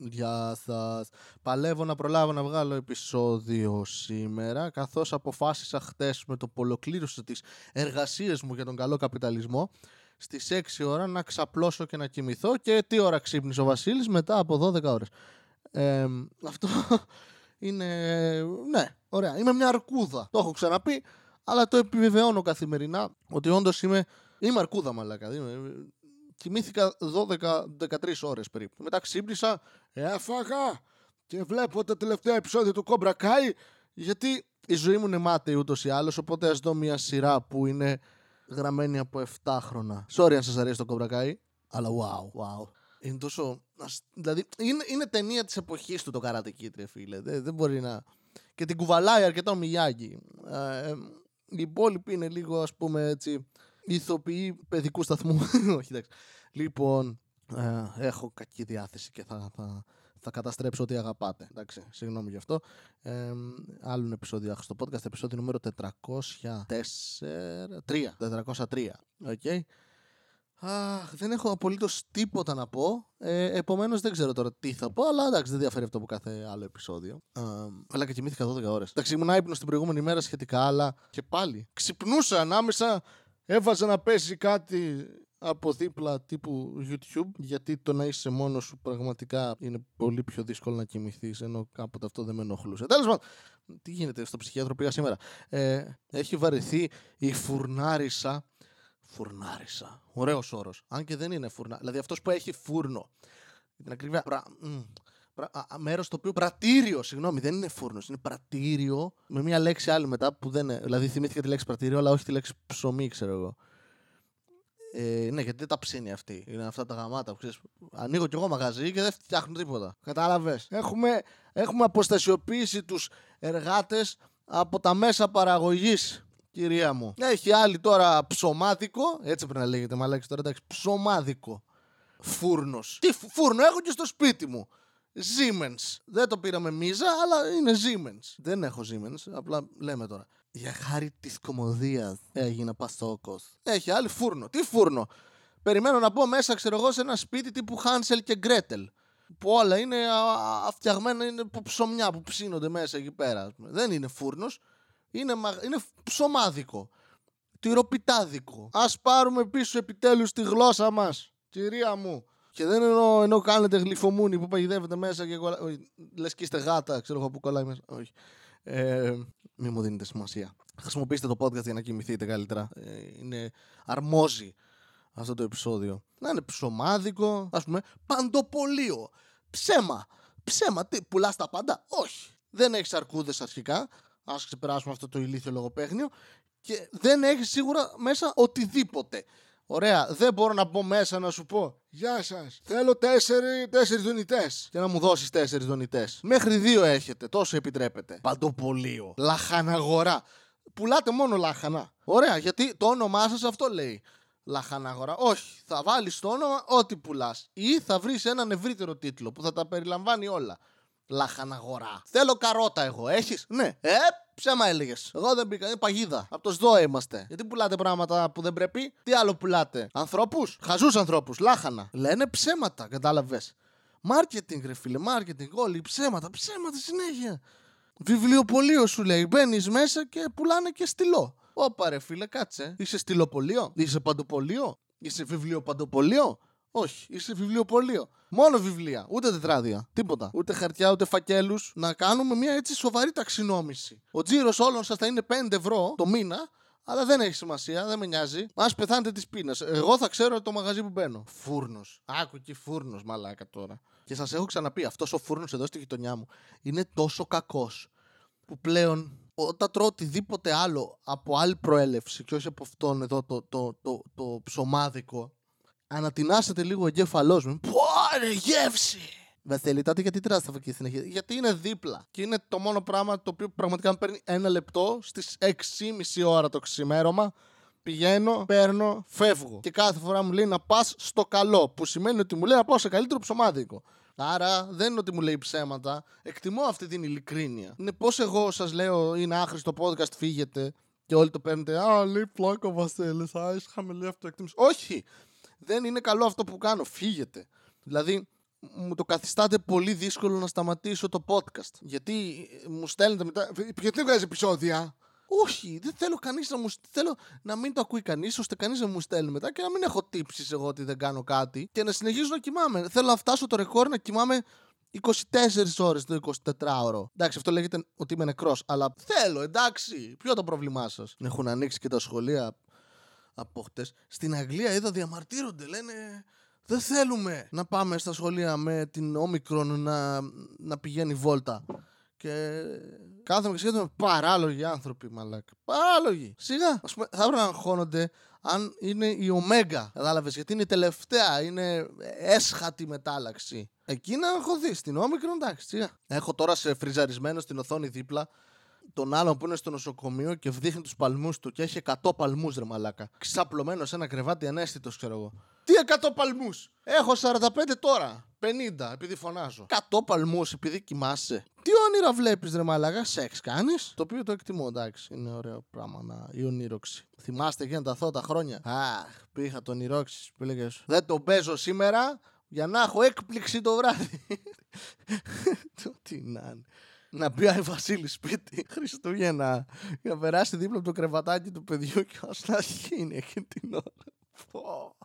Γεια σας. Παλεύω να προλάβω να βγάλω επεισόδιο σήμερα, καθώς αποφάσισα χτες με το που ολοκλήρωσε τις εργασίες μου για τον καλό καπιταλισμό, στις 6 ώρα να ξαπλώσω και να κοιμηθώ και τι ώρα ξύπνησε ο Βασίλης μετά από 12 ώρες. Ε, αυτό είναι, ναι, ωραία. Είμαι μια αρκούδα. Το έχω ξαναπεί, αλλά το επιβεβαιώνω καθημερινά ότι όντως είμαι, είμαι αρκούδα μαλάκα. Είμαι, κοιμήθηκα 12-13 ώρες περίπου. Μετά ξύπνησα, έφαγα και βλέπω το τελευταίο επεισόδιο του Cobra Kai γιατί η ζωή μου είναι μάταιη ούτως ή άλλως, οπότε ας δω μια σειρά που είναι γραμμένη από 7 χρόνια. Sorry αν σας αρέσει το Cobra Kai, αλλά wow, wow. Είναι τόσο... Δηλαδή, είναι, είναι ταινία της εποχής του το Karate Kid, ρε φίλε. Δεν, δεν μπορεί να... Και την κουβαλάει αρκετά ο Μιγιάγκη. Ε, οι υπόλοιποι είναι λίγο, ας πούμε, έτσι, ηθοποιοί παιδικού σταθμού. Όχι, εντάξει. Λοιπόν, ε, έχω κακή διάθεση και θα, θα, θα καταστρέψω ό,τι αγαπάτε. Εντάξει, συγγνώμη γι' αυτό. Ε, άλλο ένα επεισόδιο στο podcast, επεισόδιο νούμερο 403. 403. Okay. Αχ, δεν έχω απολύτως τίποτα να πω. Ε, Επομένως δεν ξέρω τώρα τι θα πω, αλλά εντάξει, δεν διαφέρει αυτό από κάθε άλλο επεισόδιο. Ε, αλλά και κοιμήθηκα 12 ώρες. Εντάξει, ήμουν άϊπνος την προηγούμενη μέρα σχετικά, αλλά και πάλι ξυπνούσα ανάμεσα. Έβαζα να πέσει κάτι από δίπλα τύπου YouTube γιατί το να είσαι μόνος σου πραγματικά είναι πολύ πιο δύσκολο να κοιμηθείς ενώ κάποτε αυτό δεν με ενοχλούσε. Τέλος πάντων, τι γίνεται στο ψυχιατρό πήγα σήμερα. Ε, έχει βαρεθεί η φουρνάρισα Φουρνάρισα. Ωραίος όρος. Αν και δεν είναι φουρνά. Δηλαδή αυτός που έχει φούρνο. Την ακρίβεια. Πρα... Μέρος το οποίο. Πρατήριο, συγγνώμη, δεν είναι φούρνος. Είναι πρατήριο με μια λέξη άλλη μετά που δεν είναι. Δηλαδή θυμήθηκα τη λέξη πρατήριο, αλλά όχι τη λέξη ψωμί, ξέρω εγώ. Ε, ναι, γιατί δεν τα ψήνει αυτή. Είναι αυτά τα γαμάτα που ξέρεις, Ανοίγω κι εγώ μαγαζί και δεν φτιάχνουν τίποτα. Κατάλαβες. Έχουμε, έχουμε αποστασιοποιήσει τους εργάτες από τα μέσα παραγωγής κυρία μου. Έχει άλλη τώρα ψωμάδικο, έτσι πρέπει να λέγεται μαλάκι τώρα, εντάξει, ψωμάδικο. Φούρνος. Τι φούρνο έχω και στο σπίτι μου. Siemens. Δεν το πήραμε μίζα, αλλά είναι Siemens. Δεν έχω Siemens, απλά λέμε τώρα. Για χάρη της κομμωδίας έγινα παστόκο. Έχει άλλη φούρνο. Τι φούρνο; Περιμένω να μπω μέσα, ξέρω εγώ, σε ένα σπίτι τύπου Χάνσελ και Γκρέτελ. Που όλα είναι φτιαγμένα, είναι ψωμιά που ψήνονται μέσα εκεί πέρα. Δεν είναι φούρνος είναι, είναι ψωμάδικο. Τυροπιτάδικο. Α πάρουμε πίσω επιτέλους τη γλώσσα μας. Κυρία μου. Και δεν εννοώ, ενώ κάνετε γλυφομούνι που παγιδεύετε μέσα και κολλά... λες και είστε γάτα, ξέρω εγώ που κολλάει μέσα. Όχι. Ε, μην μου δίνετε σημασία. Χρησιμοποιήστε το podcast για να κοιμηθείτε καλύτερα. Ε, είναι αρμόζει αυτό το επεισόδιο. Να είναι ψωμάδικο, ας πούμε, παντοπολείο. Ψέμα. Ψέμα. Τι, πουλάς τα πάντα; Όχι. Δεν έχεις αρκούδες αρχικά ας ξεπεράσουμε αυτό το ηλίθιο λογοπαίγνιο και δεν έχεις σίγουρα μέσα οτιδήποτε. Ωραία, δεν μπορώ να μπω μέσα να σου πω Γεια σας. Θέλω τέσσερι, τέσσερις δονητές. Και να μου δώσεις τέσσερις δονητές. Μέχρι δύο έχετε, τόσο επιτρέπετε. Παντοπολείο. Λαχαναγορά. Πουλάτε μόνο λάχανα. Ωραία, γιατί το όνομά σας αυτό λέει. Λαχαναγορά. Όχι, θα βάλεις το όνομα ό,τι πουλάς. Ή θα βρεις έναν ευρύτερο τίτλο που θα τα περιλαμβάνει όλα. Λαχαναγορά. Θέλω καρότα εγώ. Έχεις; Ναι. Ε, ψέμα έλεγες. Εγώ δεν μπήκα. Είναι παγίδα. Από το ΣΔΟΕ είμαστε. Γιατί πουλάτε πράγματα που δεν πρέπει; Τι άλλο πουλάτε; Ανθρώπους; Χαζούς ανθρώπους. Λάχανα. Λένε ψέματα. Κατάλαβες. Μάρκετινγκ, ρε φίλε. Μάρκετινγκ. Όλοι ψέματα. Ψέματα συνέχεια. Βιβλιοπολείο σου λέει. Μπαίνεις μέσα και πουλάνε και στυλό. Ωπα ρε φίλε, κάτσε. Είσαι στυλοπολείο. Είσαι παντοπολείο. Είσαι βιβλιοπαντοπολείο. Όχι, είσαι βιβλιοπωλείο. Μόνο βιβλία. Ούτε τετράδια. Τίποτα. Ούτε χαρτιά, ούτε φακέλους. Να κάνουμε μια έτσι σοβαρή ταξινόμηση. Ο τζίρος όλων σας θα είναι 5 ευρώ το μήνα, αλλά δεν έχει σημασία, δεν με νοιάζει. Α πεθάνετε τη πείνα. Εγώ θα ξέρω το μαγαζί που μπαίνω. Φούρνος. Άκου εκεί φούρνος, μαλάκα τώρα. Και σας έχω ξαναπεί, αυτός ο φούρνος εδώ στη γειτονιά μου είναι τόσο κακός που πλέον όταν τρώω οτιδήποτε άλλο από άλλη προέλευση και όχι από αυτόν εδώ το, το, το, το ψωμάδικο ανατινάζεται λίγο ο εγκέφαλός μου. Πω ρε γεύση! Βασίλη, τότε γιατί τρως τα φακή συνέχεια; Γιατί είναι δίπλα. Και είναι το μόνο πράγμα το οποίο πραγματικά μου παίρνει ένα λεπτό στις 6.30 ώρα το ξημέρωμα. Πηγαίνω, παίρνω, φεύγω. Και κάθε φορά μου λέει να πας στο καλό. Που σημαίνει ότι μου λέει να πάω σε καλύτερο ψωμάδικο. Άρα δεν είναι ότι μου λέει ψέματα. Εκτιμώ αυτή την ειλικρίνεια. Είναι όπως εγώ σας λέω είναι άχρηστο podcast, φύγετε. Και όλοι το παίρνετε. Α, λέει πλάκα Βασίλης. Α, είσαι χαμηλή αυτοεκτίμηση. Όχι! Δεν είναι καλό αυτό που κάνω. Φύγετε. Δηλαδή, μου το καθιστάτε πολύ δύσκολο να σταματήσω το podcast. Γιατί μου στέλνετε μετά. Γιατί δεν βγάζει επεισόδια; Όχι, δεν θέλω κανείς να μου Θέλω να μην το ακούει κανείς, ώστε κανείς να μου στέλνει μετά και να μην έχω τύψεις εγώ ότι δεν κάνω κάτι και να συνεχίζω να κοιμάμαι. Θέλω να φτάσω το ρεκόρ να κοιμάμαι 24 ώρες το 24ωρο. Εντάξει, αυτό λέγεται ότι είμαι νεκρός. Αλλά θέλω, εντάξει. Ποιο το πρόβλημά σας; Έχουν ανοίξει και τα σχολεία από χτες. Στην Αγγλία είδα διαμαρτύρονται. Λένε δεν θέλουμε να πάμε στα σχολεία με την όμικρον να, να πηγαίνει βόλτα. Και κάθομαι και σκέφτομαι παράλογοι άνθρωποι, μαλάκα. Παράλογοι. Σιγά. Α πούμε, θα έπρεπε να αγχώνονται αν είναι η Ωμέγα. Κατάλαβες, γιατί είναι η τελευταία. Είναι έσχατη μετάλλαξη. Εκεί να αγχωθεί. Στην όμικρον, εντάξει, σιγά. Έχω τώρα σε φριζαρισμένο στην οθόνη δίπλα τον άλλον που είναι στο νοσοκομείο και δείχνει τους παλμούς του και έχει 100 παλμούς, ρε μαλάκα. Ξαπλωμένο σε ένα κρεβάτι ανέστητος, ξέρω εγώ. Τι 100 παλμούς! Έχω 45 τώρα. 50 επειδή φωνάζω. 100 παλμούς επειδή κοιμάσαι. Τι όνειρα βλέπεις, ρε μαλάκα, σεξ κάνεις; Το οποίο το εκτιμώ, εντάξει. Είναι ωραίο πράγμα να η ονείροξη. Θυμάστε εκείνα τα θότα χρόνια; Αχ, πήγα τον ονειρόξη που έλεγε. Δεν το παίζω σήμερα για να έχω έκπληξη το βράδυ. Τι να είναι να πει ο Βασίλης σπίτι Χριστούγεννα για να περάσει δίπλα από το κρεβατάκι του παιδιού και όσο να γίνει εκείνη την ώρα. Πω.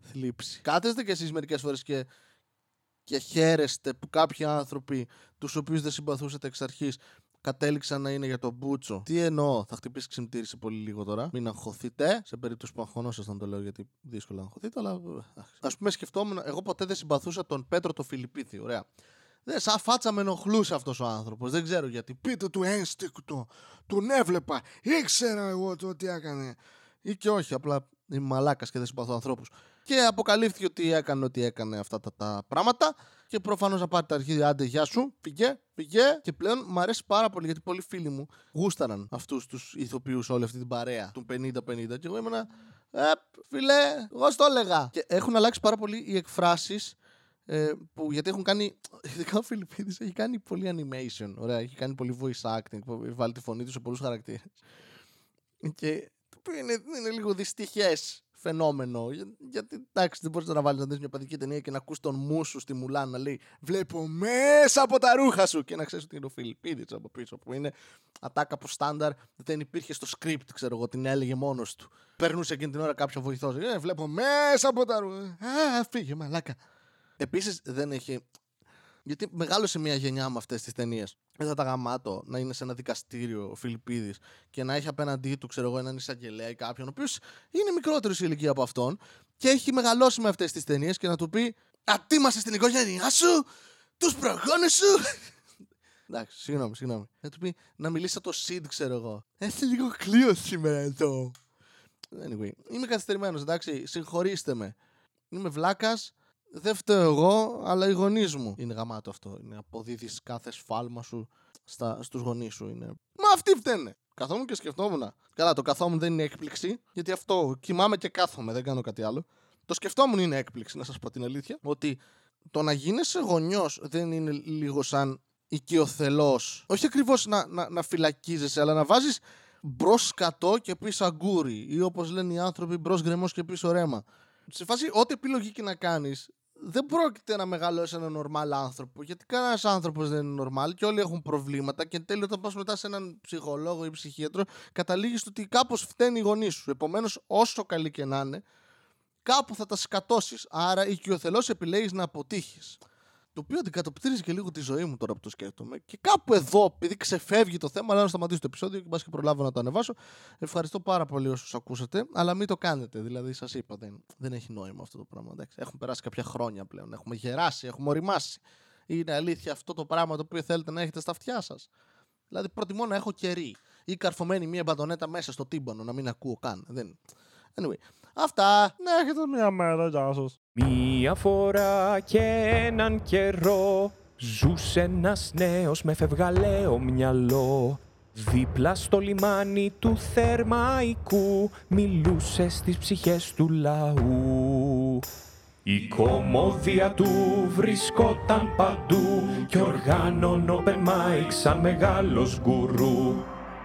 Θλίψη. Κάθεστε κι εσείς μερικές φορές και, και χαίρεστε που κάποιοι άνθρωποι τους οποίους δεν συμπαθούσατε εξ αρχής κατέληξαν να είναι για τον Μπούτσο. Τι εννοώ, θα χτυπήσει ξυμπτήρι σε πολύ λίγο τώρα. Μην αγχωθείτε. Σε περίπτωση που αγχωνόσασταν το λέω γιατί δύσκολο να αγχωθείτε, αλλά. Α πούμε, σκεφτόμουν, εγώ ποτέ δεν συμπαθούσα τον Πέτρο το Φιλιππίθη. Ωραία. Δεν, σαν φάτσα με ενοχλούσε αυτός ο άνθρωπος. Δεν ξέρω γιατί. Πείτε του ένστικτο. Τον έβλεπα. Ήξερα εγώ το τι έκανε. Ή και όχι. Απλά είμαι μαλάκας και δεν συμπαθώ ανθρώπους. Και αποκαλύφθηκε ότι έκανε ό,τι έκανε αυτά τα, τα πράγματα. Και προφανώς να πάρει τα αρχίδια, άντε, γεια σου. Πηγέ, πηγέ. Και πλέον μου αρέσει πάρα πολύ γιατί πολλοί φίλοι μου γούσταραν αυτούς τους ηθοποιούς όλη αυτή την παρέα του 50-50. Και εγώ ήμουνα. Ε, φιλέ, εγώ στο έλεγα. Και έχουν αλλάξει πάρα πολύ οι εκφράσεις ε, που, γιατί έχουν κάνει. Ειδικά ο Φιλιππίδης έχει κάνει πολύ animation. Ωραία, έχει κάνει πολύ voice acting. Έχει βάλει τη φωνή του σε πολλούς χαρακτήρες. Και το είναι, είναι λίγο δυστυχές φαινόμενο. Για, γιατί εντάξει, δεν μπορείς να βάλεις να δεις μια παιδική ταινία και να ακούς τον μου σου στη Μουλάν να λέει Βλέπω μέσα από τα ρούχα σου και να ξέρεις ότι είναι ο Φιλιππίδης από πίσω. Που είναι ατάκα από στάνταρ, δεν υπήρχε στο script, ξέρω εγώ, την έλεγε μόνος του. Περνούσε εκείνη την ώρα κάποιο βοηθός. Ε, βλέπω μέσα από τα ρούχα. Α, φύγε, μαλάκα. Επίσης δεν έχει. Γιατί μεγάλωσε μια γενιά με αυτές τις ταινίες. Δεν θα τα γαμάτω να είναι σε ένα δικαστήριο ο Φιλιππίδης και να έχει απέναντί του, ξέρω εγώ, έναν εισαγγελέα ή κάποιον, ο οποίος είναι μικρότερος σε ηλικία από αυτόν και έχει μεγαλώσει με αυτές τις ταινίες και να του πει Ατίμασε στην οικογένειά σου, τους προγόνου σου; Εντάξει, συγγνώμη, συγγνώμη. Να του πει να μιλήσει το Σιντ, ξέρω εγώ. Έχει λίγο κλείω σήμερα εδώ. Anyway, είμαι καθυστερημένος, εντάξει, συγχωρήστε με. Είμαι βλάκας, δεν φταίω εγώ, αλλά οι γονείς μου. Είναι γαμάτο αυτό. Είναι αποδίδεις κάθε σφάλμα σου στα, στους γονείς σου. Είναι... Μα αυτοί φταίνε. Καθόμουν και σκεφτόμουν. Καλά, το καθόμουν δεν είναι έκπληξη, γιατί αυτό κοιμάμαι και κάθομαι, δεν κάνω κάτι άλλο. Το σκεφτόμουν είναι έκπληξη, να σας πω την αλήθεια. Ότι το να γίνεσαι γονιός δεν είναι λίγο σαν οικειοθελός. Όχι ακριβώς να, να, να φυλακίζεσαι, αλλά να βάζεις μπρος κατώ και πίσω αγκούρι. Ή όπως λένε οι άνθρωποι, μπρος γκρεμό και πίσω ρέμα. Σε φάση, ό,τι επιλογή και να κάνεις, δεν πρόκειται να μεγαλώσει έναν νορμάλ άνθρωπο. Γιατί κανένας άνθρωπος δεν είναι νορμάλ και όλοι έχουν προβλήματα. Και εν τέλει, όταν πας μετά σε έναν ψυχολόγο ή ψυχίατρο, καταλήγεις στο ότι κάπως φταίνει η γονεί σου. Επομένως, όσο καλή και να είναι, κάπου θα τα σκατώσεις. Άρα, οικειοθελώς επιλέγεις να αποτύχεις. Το οποίο αντικατοπτρίζει και λίγο τη ζωή μου τώρα που το σκέφτομαι. Και κάπου εδώ, επειδή ξεφεύγει το θέμα, αλλά να σταματήσω το επεισόδιο και μπας και προλάβω να το ανεβάσω. Ευχαριστώ πάρα πολύ όσους ακούσατε, αλλά μην το κάνετε. Δηλαδή, σας είπα, δεν, δεν έχει νόημα αυτό το πράγμα. Εντάξει. Έχουν περάσει κάποια χρόνια πλέον. Έχουμε γεράσει, έχουμε οριμάσει. Είναι αλήθεια αυτό το πράγμα το οποίο θέλετε να έχετε στα αυτιά σας. Δηλαδή, προτιμώ να έχω κερί ή καρφωμένη μία μπατονέτα μέσα στο τύμπανο, να μην ακούω καν. Δεν... Anyway, αυτά. Να έχετε μία μέρα. Γεια σας. Μία φορά και έναν καιρό Ζούσε ένας νέος με φευγαλαίο μυαλό Δίπλα στο λιμάνι του Θερμαϊκού Μιλούσε στις ψυχές του λαού η κομμόδια του βρισκόταν παντού Κι οργάνων open mic σαν μεγάλος γκουρού